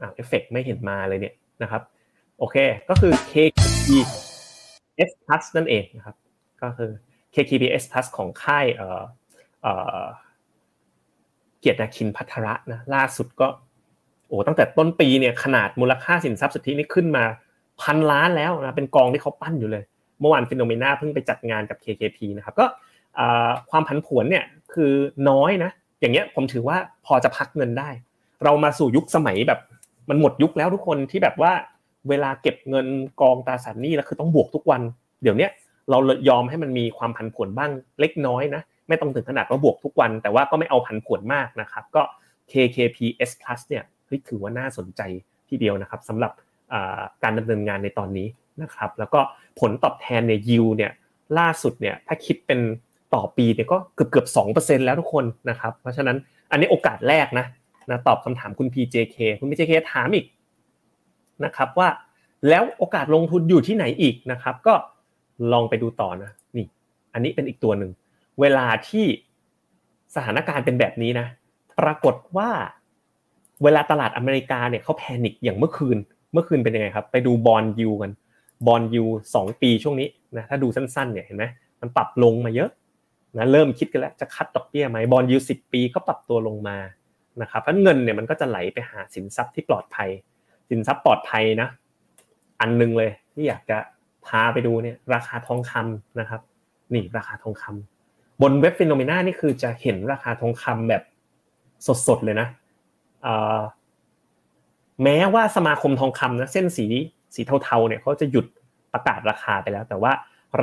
อ่าเอฟเฟกไม่เห็นมาเลยเนี่ยนะครับโอเคก็คือ KKP S Plus นั่นเองนะครับก็คือ KKP S Plus ของค่ายเอ่อเอ่อเกียรตินาคินพัทระนะล่าสุดก็โอ้ตั้งแต่ต้นปีเนี่ยขนาดมูลค่าสินทรัพย์สุทธินี่ขึ้นมา พันล้านแล้วนะเป็นกองที่เขาปั้นอยู่เลย เมื่อวานฟิโนเมนาเพิ่งไปจัดงานกับ KKP นะครับก็ความผันผวนเนี่ยคือน้อยนะอย่างเงี้ยผมถือว่าพอจะพักเงินได้ เรามาสู่ยุคสมัยแบบมันหมดยุคแล้วทุกคนที่แบบว่าเวลาเก็บเงินกองตราสารหนี้แล้วคือต้องบวกทุกวัน เดี๋ยวนี้เรายอมให้มันมีความผันผวนบ้างเล็กน้อยนะไม่ต้องถึงขนาดว่าบวกทุกวัน แต่ว่าก็ไม่เอาผันผวนมากนะครับก็ KKP S Plus เนี่ยถือว่าน่าสนใจทีเดียวนะครับสำหรับ การดำเนินงานในตอนนี้นะครับ แล้วก็ผลตอบแทนในยิวเนี่ยล่าสุดเนี่ยถ้าคิดเป็นต่อปีเนี่ยก็เกือบเกือบสองเปอร์เซ็นแล้วทุกคนนะครับ เพราะฉะนั้นอันนี้โอกาสแรกนะนะตอบคำถามคุณ PJK คุณ PJK ถามอีกนะครับว่าแล้วโอกาสลงทุนอยู่ที่ไหนอีกนะครับ ก็ลองไปดูต่อนะนี่ อันนี้เป็นอีกตัวหนึ่งเวลาที่สถานการณ์เป็นแบบนี้นะ ปรากฏว่าเวลาตลาดอเมริกาเนี่ยเขาแพนิคอย่างเมื่อคืน เมื่อคืนเป็นยังไงครับ ไปดูบอลยูกันบอลยูสองปีช่วงนี้นะถ้าดูสั้นๆเนี่ยเห็นไหมมันปรับลงมาเยอะนะเริ่มคิดกันแล้วจะคัดดอกเบี้ยไหมบอลยูสิบปีก็ปรับตัวลงมานะครับเพราะเงินเนี่ยมันก็จะไหลไปหาสินทรัพย์ที่ปลอดภัย สินทรัพย์ปลอดภัยนะ อันนึงเลยที่อยากจะพาไปดูเนี่ยราคาทองคำนะครับ นี่ราคาทองคำบนเว็บฟิโนเมนานี่คือจะเห็นราคาทองคำแบบสดๆเลยนะ แม้ว่าสมาคมทองคำนะเส้นสีสีเทาๆเนี่ยเขาจะหยุดประกาศราคาไปแล้ว แต่ว่า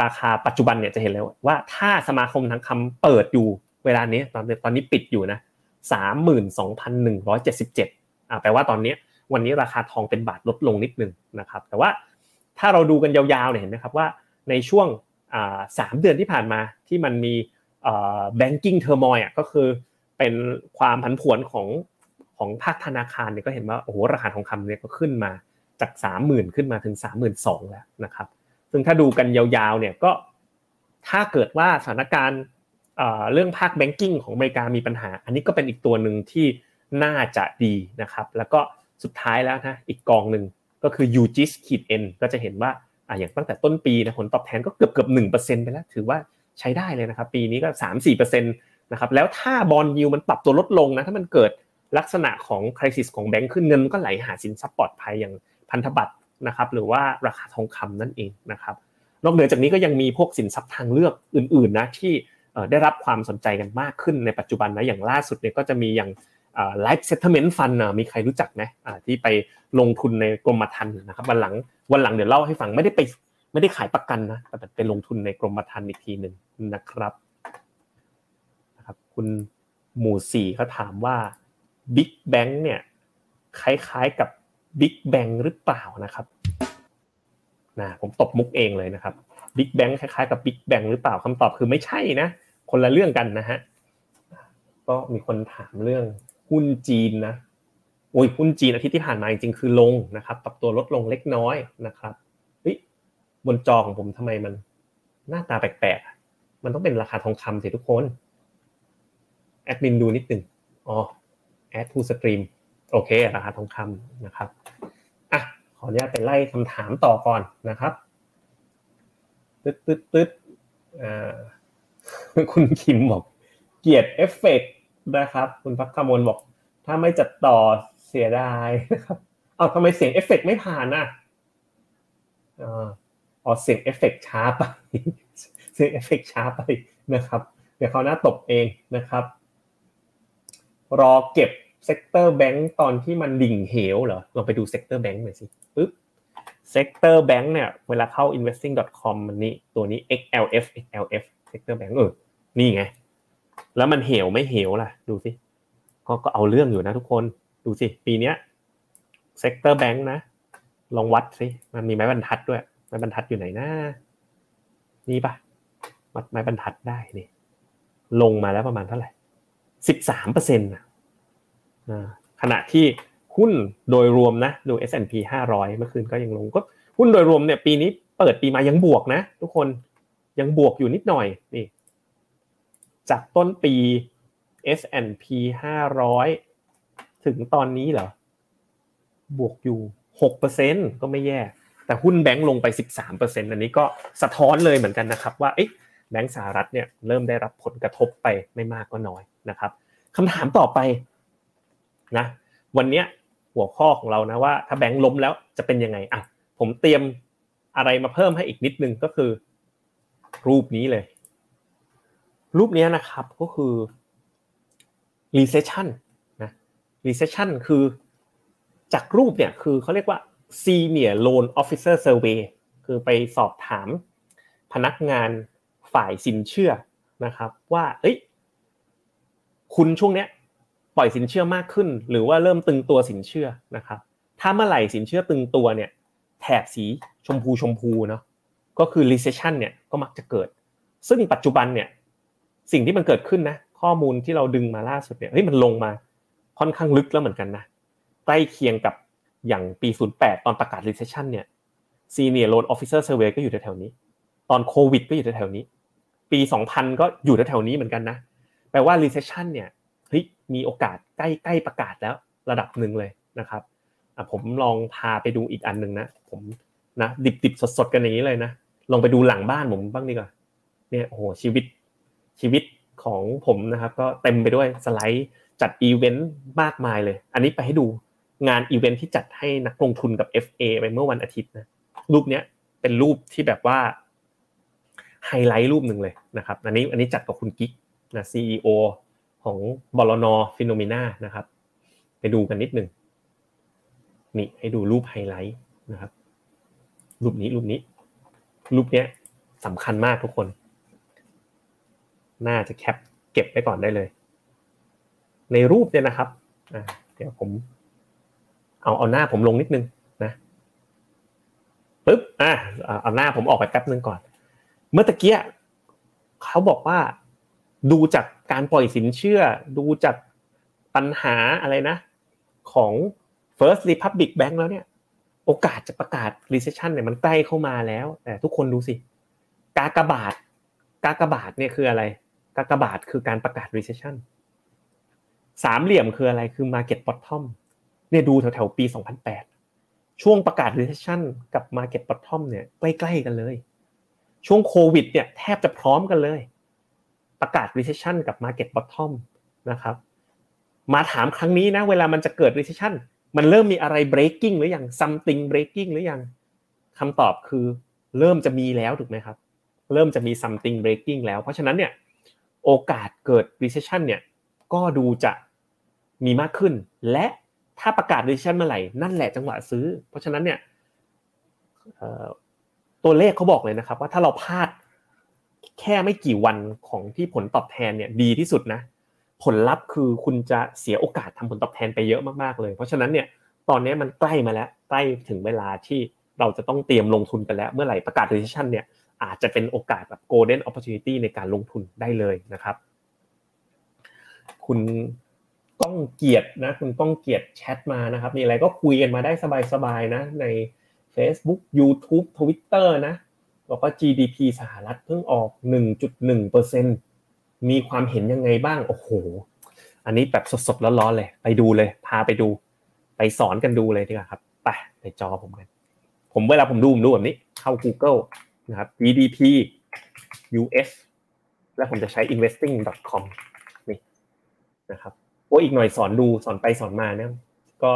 ราคาปัจจุบันเนี่ยจะเห็นแล้วว่าถ้าสมาคมทองคำเปิดอยู่เวลานี้ตอนตอนนี้ปิดอยู่นะสามหมื่นสองพันหนึ่งร้อยเจ็ดสิบเจ็ดอ่าแปลว่าตอนนี้วันนี้ราคาทองเป็นบาทลดลงนิดนึงนะครับ แต่ว่าถ้าเราดูกันยาวๆเนี่ยเห็นไหมครับว่าในช่วงสามเดือนที่ผ่านมาที่มันมี banking turmoil อะก็คือเป็นความผันผวนของ ของภาคธนาคารเนี่ยก็เห็นว่าโอ้โหราคาทองคำเนี่ยก็ขึ้นมาจากสามหมื่นขึ้นมาถึงสามหมื่นสองแล้วนะครับซึ่งถ้าดูกันยาวๆเนี่ยก็ถ้าเกิดว่าสถานการณ์เรื่องภาคแบงกิ้งของอเมริกามีปัญหา อันนี้ก็เป็นอีกตัวหนึ่งที่น่าจะดีนะครับ แล้วก็สุดท้ายแล้วนะอีกกองหนึ่งก็คือ UGIS ขีด N ก็จะเห็นว่าอ่าอย่างตั้งแต่ต้นปีนะผลตอบแทนก็เกือบเกือบหนึ่งเปอร์เซ็นต์ไปแล้ว ถือว่าใช้ได้เลยนะครับ ปีนี้ก็สามสี่เปอร์เซ็นต์นะครับแล้วถ้าบอลยูมันปรับตัวลดลงนะถ้ามันเกิด ลักษณะของ crisis ของแบงค์ขึ้นเงินก็ไหลหาสินทรัพย์ปลอดภัยอย่างพันธบัตรนะครับหรือว่าราคาทองคำนั่นเองนะครับนอกเหนือจากนี้ก็ยังมีพวกสินทรัพย์ทางเลือกอื่นๆนะที่ได้รับความสนใจกันมากขึ้นในปัจจุบันนะอย่างล่าสุดเนี่ยก็จะมีอย่าง life settlement fund มีใครรู้จักไหมที่ไปลงทุนในกรมธรรม์นะครับวันหลังวันหลังเดี๋ยวเล่าให้ฟังไม่ได้ไปไม่ได้ขายประกันนะแต่ไปลงทุนในกรมธรรม์อีกทีหนึ่งนะครับนะครับ คุณหมู่สี่เขาถามว่า บิ๊กแบงค์เนี่ยคล้ายๆกับบิ๊กแบงหรือเปล่านะครับนะผมตบมุกเองเลยนะครับบิ๊กแบงคล้ายๆกับบิ๊กแบงหรือเปล่าคำตอบคือไม่ใช่นะ คนละเรื่องกันนะฮะก็มีคนถามเรื่องหุ้นจีนนะโอ้ยหุ้นจีนอาทิตย์ที่ผ่านมาจริงๆคือลงนะครับปรับตัวลดลงเล็กน้อยนะครับเฮ้ยบนจอของผมทำไมมัน หน้าตาแปลกๆมันต้องเป็นราคาทองคำสิทุกคนแอดมินดูนิดหนึ่งอ๋อ add to stream โอเคราคาทองคำนะครับอะขออนุญาตไปไล่คำถามต่อก่อนนะครับตึ๊ดตึ๊ดตึ๊ดอ่าคุณคิมบอก เกลียรติเอฟเฟกนะครับ คุณพักขมลบอก ถ้าไม่จัดต่อเสียดายนะครับเอาทำไมเสียงเอฟเฟกไม่ผ่านอะอ๋อเสียงเอฟเฟกช้าไป เสียงเอฟเฟกช้าไปนะครับ เดี๋ยวเขาหน้าตบเองนะครับ รอเก็บ sector แบงก์ตอนที่มันดิ่งเหวเหรอลองไปดู sector แบงก์หน่อยสิปึ๊บ sector แบงก์เนี่ยเวลาเข้า investing.com มันนี่ตัวนี้ XLF XLF เซกเตอร์แบงก์เออนี่ไง แล้วมันเหวไม่เหวล่ะ ดูสิก็ก็เอาเรื่องอยู่นะทุกคนดูสิปีเนี้ยsector แบงก์นะ ลองวัดสิมันมีไม้บรรทัดด้วย ไม้บรรทัดอยู่ไหนนะนี่ปะวัดไม้บรรทัดได้นี่ลงมาแล้วประมาณเท่าไหร่ สิบสามเปอร์เซ็นต์นะขณะที่หุ้นโดยรวมนะดู S&P 500 เมื่อคืนก็ยังลงก็หุ้นโดยรวมเนี่ยปีนี้เปิดปีมายังบวกนะ ทุกคนยังบวกอยู่นิดหน่อยนี่จากต้นปี S&P 500 ถึงตอนนี้เหรอ บวกอยู่หกเปอร์เซ็นก็ไม่แย่ แต่หุ้นแบงก์ลงไปสิบสามเปอร์เซ็นอันนี้ก็สะท้อนเลยเหมือนกันนะครับว่าแบงก์สหรัฐเนี่ยเริ่มได้รับผลกระทบไปไม่มากก็น้อย นะครับคำถามต่อไปนะวันนี้หัวข้อของเรานะว่า ถ้าแบงค์ล้มแล้วจะเป็นยังไงอะผมเตรียมอะไรมาเพิ่มให้อีกนิดนึงก็คือ รูปนี้เลย รูปนี้นะครับก็คือ recession นะ recession คือจากรูปเนี่ยคือเขาเรียกว่า senior loan officer survey คือไปสอบถามพนักงานฝ่ายสินเชื่อนะครับ ว่าเอ้ย คุณช่วงเนี้ยปล่อยสินเชื่อมากขึ้น หรือว่าเริ่มตึงตัวสินเชื่อนะครับ ถ้าเมื่อไหร่สินเชื่อตึงตัวเนี่ยแถบสีชมพูชมพูเนาะก็คือ recession เนี่ยก็มักจะเกิด ซึ่งปัจจุบันเนี่ยสิ่งที่มันเกิดขึ้นนะข้อมูลที่เราดึงมาล่าสุดเนี่ยเฮ้ยมันลงมาค่อนข้างลึกแล้วเหมือนกันนะใกล้เคียงกับอย่างปี 08 ตอนประกาศ recession เนี่ย senior loan officer survey ก็อยู่แถวๆนี้ ตอนโควิดก็อยู่แถวๆนี้ ปี 2000 ก็อยู่แถวๆนี้เหมือนกันนะ แปลว่า recession เนี่ยเฮ้ยมีโอกาสใกล้ใกล้ประกาศแล้วระดับหนึ่งเลยนะครับผมลองพาไปดูอีกอันหนึ่งนะผมนะดิบดิบสดสดกันอย่างนี้เลยนะลองไปดูหลังบ้านผมบ้างดีกว่าเนี่ยโอ้โหชีวิตชีวิตของผมนะครับ ก็เต็มไปด้วยสไลด์จัดอีเวนต์มากมายเลย อันนี้ไปให้ดูงานอีเวนต์ที่จัดให้นักลงทุนกับ FA ไปเมื่อวันอาทิตย์นะรูปเนี้ยเป็นรูปที่แบบว่าไฮไลท์รูปหนึ่งเลยนะครับ อันนี้อันนี้จัดกับคุณกิ๊ก นะ CEO ของบลน Finnomena นะครับ ไปดูกันนิดหนึ่งนี่ให้ดูรูปไฮไลท์นะครับ รูปนี้รูปนี้ รูปเนี้ยสำคัญมากทุกคน น่าจะแคปเก็บไว้ก่อนได้เลย ในรูปเนี่ยนะครับเดี๋ยวผม เอาเอาหน้าผมลงนิดนึงนะปึ๊บอะเอาหน้าผมออกไปแป๊บนึงก่อน เมื่อตะเกียเขาบอกว่า ดูจากการปล่อยสินเชื่อ ดูจากปัญหาอะไรนะ ของ First Republic Bank แล้วเนี่ย โอกาสจะประกาศ recession เนี่ยมันใกล้เข้ามาแล้วแต่ทุกคนดูสิ กากบาท กากบาทเนี่ยคืออะไร กากบาทคือการประกาศ recession สามเหลี่ยมคืออะไรคือ market bottom เนี่ยดูแถวๆปี 2008 ช่วงประกาศ recession กับ market bottom เนี่ยใกล้ๆกันเลย ช่วงโควิดเนี่ยแทบจะพร้อมกันเลย ประกาศ recession กับ market bottom นะครับ มาถามครั้งนี้นะ เวลามันจะเกิด recession มันเริ่มมีอะไร breaking หรือยัง something breaking หรือยังคำตอบคือเริ่มจะมีแล้วถูกไหมครับ เริ่มจะมี something breaking แล้ว เพราะฉะนั้นเนี่ยโอกาสเกิด recession เนี่ยก็ดูจะมีมากขึ้น และถ้าประกาศ recession เมื่อไหร่นั่นแหละจังหวะซื้อ เพราะฉะนั้นเนี่ยตัวเลขเขาบอกเลยนะครับ ว่าถ้าเราพลาด แค่ไม่กี่วันของที่ผลตอบแทนเนี่ยดีที่สุดนะ ผลลัพธ์คือคุณจะเสียโอกาสทำผลตอบแทนไปเยอะมากๆเลย เพราะฉะนั้นเนี่ยตอนนี้มันใกล้มาแล้วใกล้ถึงเวลาที่เราจะต้องเตรียมลงทุนไปแล้ว เมื่อไหร่ประกาศ recession เนี่ยอาจจะเป็นโอกาสแบบ golden opportunity ในการลงทุนได้เลยนะครับ คุณก้องเกียรตินะคุณก้องเกียรติแชทมานะครับ มีอะไรก็คุยกันมาได้สบายๆนะใน Facebook YouTube Twitter นะ บอกว่า GDP สหรัฐเพิ่งออก 1.1%มีความเห็นยังไงบ้าง โอ้โห อันนี้แบบสดๆร้อนๆเลย ไปดูเลย พาไปดู ไปสอนกันดูเลยดีกว่าครับ ไปในจอผมกัน ผมเวลาผมดูผมดูแบบนี้ เข้า Google นะครับ GDP US แล้วผมจะใช้ investing.com นี่นะครับโอ้อีกหน่อยสอนดูสอนไปสอนมาเนี่ยก็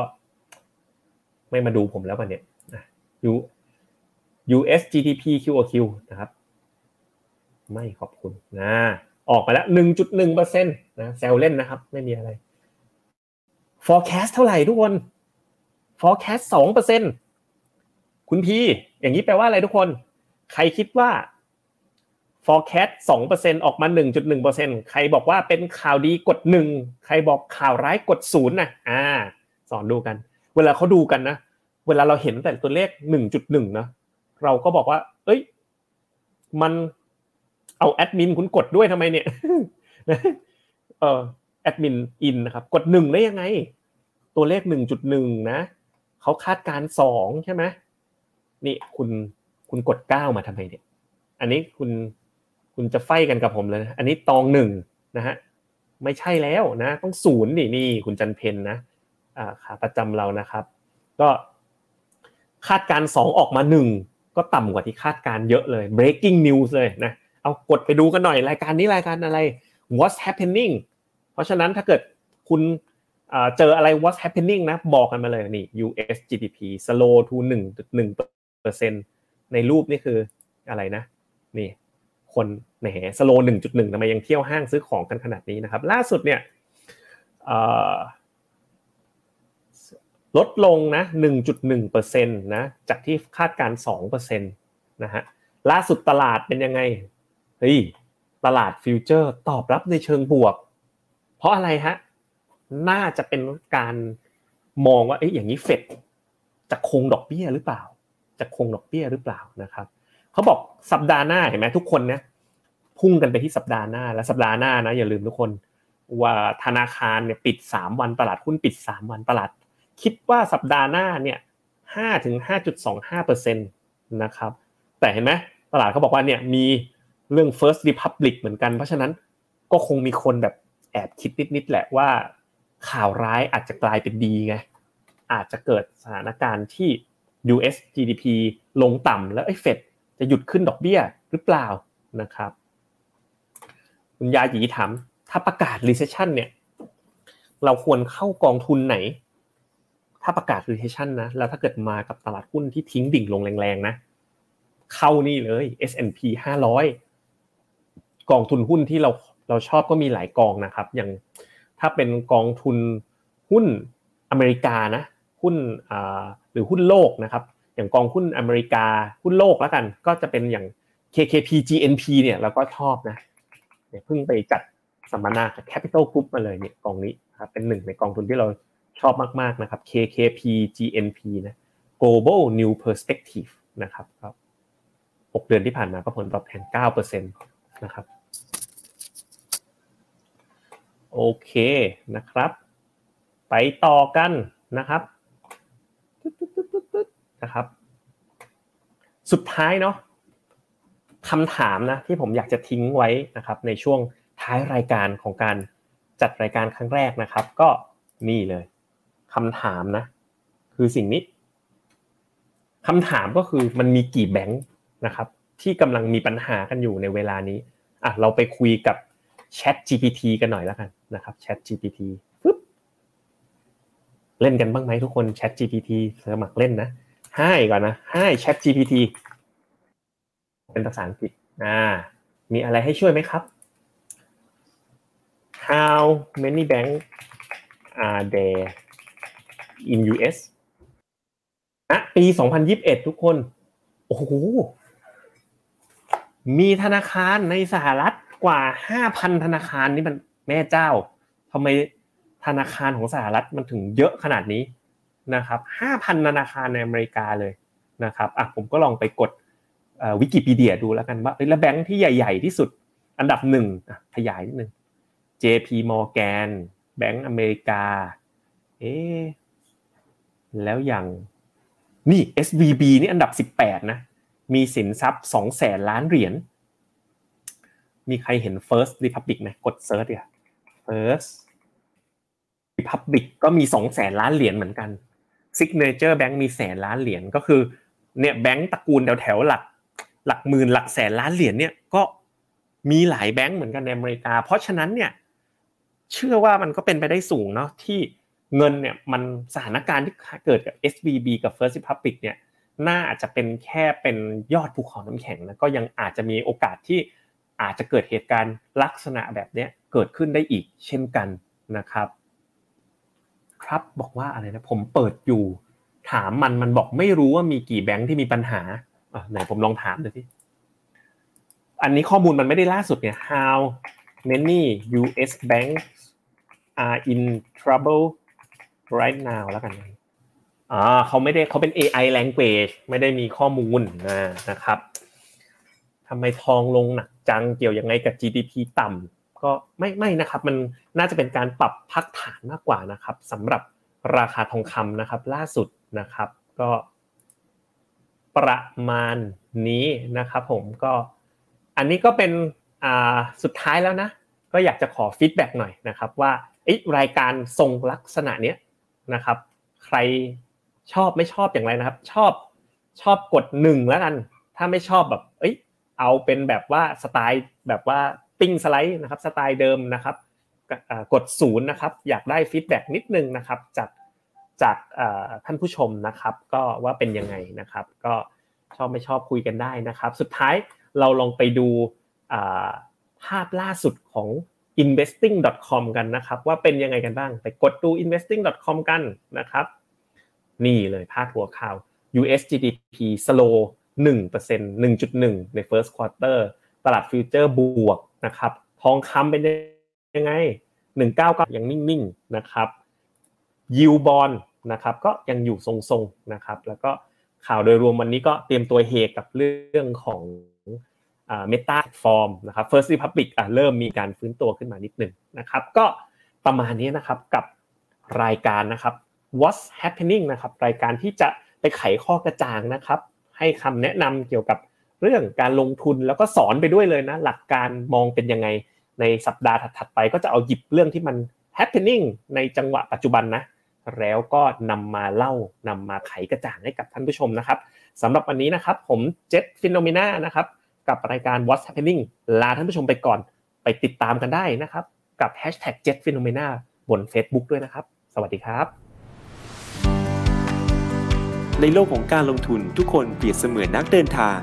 ไม่มาดูผมแล้ววันเนี้ย U US u s GDP QOQ นะครับ ไม่ขอบคุณนะออกไปแล้วหนึ่งจุดหนึ่งเปอร์เซ็นต์นะแซลเล่นนะครับ ไม่มีอะไร forecast เท่าไหร่ทุกคน forecast สองเปอร์เซ็นคุณพีอย่างนี้แปลว่าอะไรทุกคน ใครคิดว่า forecast สองเปอร์เซ็นออกมาหนึ่งจุดหนึ่งเปอร์เซ็นใครบอกว่าเป็นข่าวดีกดหนึ่งใครบอกข่าวร้ายกดศูนย์นะอ่า สอนดูกัน เวลาเขาดูกันนะ เวลาเราเห็นแต่ตัวเลขหนึ่งจุดหนึ่งนะ เราก็บอกว่า เอ้ย มันเอาแอดมินคุณกดด้วยทำไมเนี่ยเออแอดมินอินนะครับ กดหนึ่งได้ยังไง ตัวเลขหนึ่งจุดหนึ่งนะเขาคาดการสองใช่ไหมนี่คุณคุณกดเก้ามาทำไมเนี่ย อันนี้คุณคุณจะไฟกันกับผมเลยนะอันนี้ตองหนึ่งนะฮะไม่ใช่แล้วนะ ต้องศูนย์นี่นี่คุณจันเพนนะอ่าขาประจำเรานะครับ ก็คาดการสองออกมาหนึ่ง ก็ต่ำกว่าที่คาดการเยอะเลย breaking news เลยนะเอากดไปดูกันหน่อยรายการนี้รายการอะไร what's happening เพราะฉะนั้นถ้าเกิดคุณเจออะไร what's happening นะบอกกันมาเลยนี่ US GDP slow to 1.1เปอร์เซ็นในรูปนี่คืออะไรนะ นี่ คนแหมสโลหนึ่งจุดหนึ่งทำไมยังเที่ยวห้างซื้อของกันขนาดนี้นะครับ ล่าสุดเนี่ย ลดลงนะ1.1เปอร์เซ็นต์นะจากที่คาดการ2เปอร์เซ็นต์นะฮะล่าสุดตลาดเป็นยังไงเฮ้ยตลาดฟิวเจอร์ตอบรับในเชิงบวก เพราะอะไรฮะน่าจะเป็นการมองว่าเอ๊ะอย่างนี้เฟดจะคงดอกเบี้ยหรือเปล่า จะคงดอกเบี้ยหรือเปล่านะครับเขาบอกสัปดาห์หน้าเห็นไหมทุกคนเนี่ยพุ่งกันไปที่สัปดาห์หน้าและสัปดาห์หน้านะอย่าลืมทุกคนว่าธนาคารเนี่ยปิด 3 วันตลาดหุ้นปิด 3 วันตลาด คิดว่าสัปดาห์หน้าเนี่ยห้าถึงห้าจุดสองห้าเปอร์เซ็นตนะครับ แต่เห็นไหมตลาดเขาบอกว่าเนี่ยมีเรื่อง First Republic เหมือนกัน เพราะฉะนั้นก็คงมีคนแบบแอบคิดนิดๆแหละว่าข่าวร้ายอาจจะกลายเป็นดีไง อาจจะเกิดสถานการณ์ที่ US GDP ลงต่ำแล้วไอ้เฟดจะหยุดขึ้นดอกเบี้ยหรือเปล่านะครับคุณยาหยีถามถ้าประกาศ recession เนี่ย เราควรเข้ากองทุนไหน ถ้าประกาศ recession นะ แล้วถ้าเกิดมากับตลาดหุ้นที่ทิ้งดิ่งลงแรงๆนะ เข้านี่เลย S&P 500 กองทุนหุ้นที่เราเราชอบก็มีหลายกองนะครับ อย่างถ้าเป็นกองทุนหุ้นอเมริกานะหุ้นหรือหุ้นโลกนะครับ อย่างกองหุ้นอเมริกาหุ้นโลกแล้วกัน ก็จะเป็นอย่าง KKP GNP เนี่ยเราก็ชอบนะเพิ่งไปจัดสัมมนากับ Capital Group มาเลยเนี่ยกองนี้ครับเป็นหนึ่งในกองทุนที่เรา ชอบมากๆนะครับ KKP GNP นะ Global New Perspective นะครับครับ6เดือนที่ผ่านมาก็ผลตอบแทน9%นะครับโอเคนะครับ ไปต่อกันนะครับนะครับ สุดท้ายเนาะคำถามนะที่ผมอยากจะทิ้งไว้นะครับ ในช่วงท้ายรายการของการจัดรายการครั้งแรกนะครับ ก็นี่เลย คำถามนะ คือสิ่งนี้คำถามก็คือมันมีกี่แบงค์นะครับ ที่กำลังมีปัญหากันอยู่ในเวลานี้อะเราไปคุยกับ Chat GPT กันหน่อยแล้วกันนะครับ Chat GPT ปึ๊บเล่นกันบ้างไหมทุกคน Chat GPT สมัครเล่นนะให้ก่อนนะให้ Chat GPT เป็นภาษาอังกฤษอ่า มีอะไรให้ช่วยไหมครับ How many banks are there in US ณปี 2021 ทุกคน โอ้โห มีธนาคารในสหรัฐกว่า 5,000 ธนาคารนี่มันแม่เจ้าทำไมธนาคารของสหรัฐมันถึงเยอะขนาดนี้นะครับ 5,000 ธนาคารในอเมริกาเลยนะครับอะผมก็ลองไปกดวิกิพีเดียดูแล้วกันว่าแล้วแบงค์ที่ใหญ่ ๆ ที่สุดอันดับหนึ่งขยายนิดนึง JP Morgan แบงก์อเมริกา เอ๊ แล้วอย่างนี่ SVB นี่อันดับ 18 นะ มีสินทรัพย์2แสนล้านเหรียญ มีใครเห็น First Republic ไหมกดเซิร์ชอะ First Republic ก็มี2แสนล้านเหรียญเหมือนกัน Signature Bank มีแสนล้านเหรียญก็คือเนี่ยแบงก์ตระกูลแถวแถวหลัก หลักหมื่นหลักแสนล้านเหรียญเนี่ยก็มีหลายแบงก์เหมือนกันในอเมริกา เพราะฉะนั้นเนี่ยเชื่อว่ามันก็เป็นไปได้สูงเนาะที่ เงินเนี่ยมันสถานการณ์ที่เกิดกับ SVB กับ First Republic เนี่ยน่าจะเป็นแค่เป็นยอดภูเขาน้ำแข็งนะก็ยังอาจจะมีโอกาสที่อาจจะเกิดเหตุการณ์ลักษณะแบบนี้เกิดขึ้นได้อีกเช่นกันนะครับ ครับบอกว่าอะไรนะผมเปิดอยู่ถามมันมันบอกไม่รู้ว่ามีกี่แบงค์ที่มีปัญหาอะไหนผมลองถามดูสิอันนี้ข้อมูลมันไม่ได้ล่าสุดเนี่ย how many US banks are in trouble right now แล้วกันอ่าเขาไม่ได้เขาเป็น AI language ไม่ได้มีข้อมูลนะครับทำไมทองลงหนักจังเกี่ยวยังไงกับ GDP ต่ำก็ไม่ไม่นะครับ มันน่าจะเป็นการปรับพักฐานมากกว่านะครับสำหรับราคาทองคำนะครับ ล่าสุดนะครับ ก็ประมาณนี้นะครับผมก็อันนี้ก็เป็นอ่าสุดท้ายแล้วนะ ก็อยากจะขอฟีดแบ็กหน่อยนะครับ ว่ารายการทรงลักษณะเนี้ย นะครับ ใครชอบไม่ชอบอย่างไรนะครับ ชอบชอบกดหนึ่งแล้วกัน ถ้าไม่ชอบแบบ เอ้ย เอาเป็นแบบว่าสไตล์แบบว่าติ้งสไลด์นะครับ สไตล์เดิมนะครับกดศูนย์นะครับ อยากได้ feedback นิดนึงนะครับ จากจากท่านผู้ชมนะครับ ก็ว่าเป็นยังไงนะครับ ก็ชอบไม่ชอบคุยกันได้นะครับ สุดท้ายเราลองไปดูภาพล่าสุดของ investing.com กันนะครับ ว่าเป็นยังไงกันบ้าง ไปกดดู investing.com กันนะครับ นี่เลยพาดหัวข่าว US GDP slow 1% 1.1 ใน first quarter ตลาดฟิวเจอร์บวกนะครับ ทองคำเป็นยังไง 199 ยังนิ่งๆนะครับ ยิวบอลนะครับ ก็ยังอยู่ทรงๆนะครับ แล้วก็ข่าวโดยรวมวันนี้ก็เตรียมตัวเฮกับเรื่องของ เมตาฟอร์มนะครับ First Republic อะเริ่มมีการฟื้นตัวขึ้นมานิดหนึ่งนะครับ ก็ประมาณนี้นะครับกับรายการนะครับ What's Happening นะครับรายการที่จะไปไขข้อกระจ่างนะครับ ให้คำแนะนำเกี่ยวกับเรื่องการลงทุนแล้วก็สอนไปด้วยเลยนะ หลักการมองเป็นยังไงในสัปดาห์ถัดๆไป ก็จะเอาหยิบเรื่องที่มัน happening ในจังหวะปัจจุบันนะ แล้วก็นำมาเล่านำมาไขกระจ่างให้กับท่านผู้ชมนะครับสำหรับวันนี้นะครับ ผมเจษ Finnomena นะครับ กับรายการ What's Happening ลาท่านผู้ชมไปก่อน ไปติดตามกันได้นะครับ กับ Hashtag Jet Finnomena บน Facebook ด้วยนะครับ สวัสดีครับ
ในโลกของการลงทุนทุกคนเปรียบเสมือนนักเดินทาง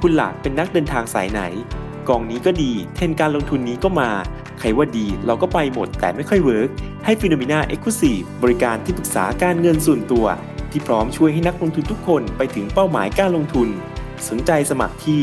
คุณล่ะเป็นนักเดินทางสายไหน กองนี้ก็ดี เทรนด์การลงทุนนี้ก็มา ใครว่าดีเราก็ไปหมดแต่ไม่ค่อย workให้ฟิโนเมนาเอ็กซ์คลูซีฟบริการที่ปรึกษาการเงินส่วนตัว ที่พร้อมช่วยให้นักลงทุนทุกคนไปถึงเป้าหมายการลงทุน สนใจสมัครที่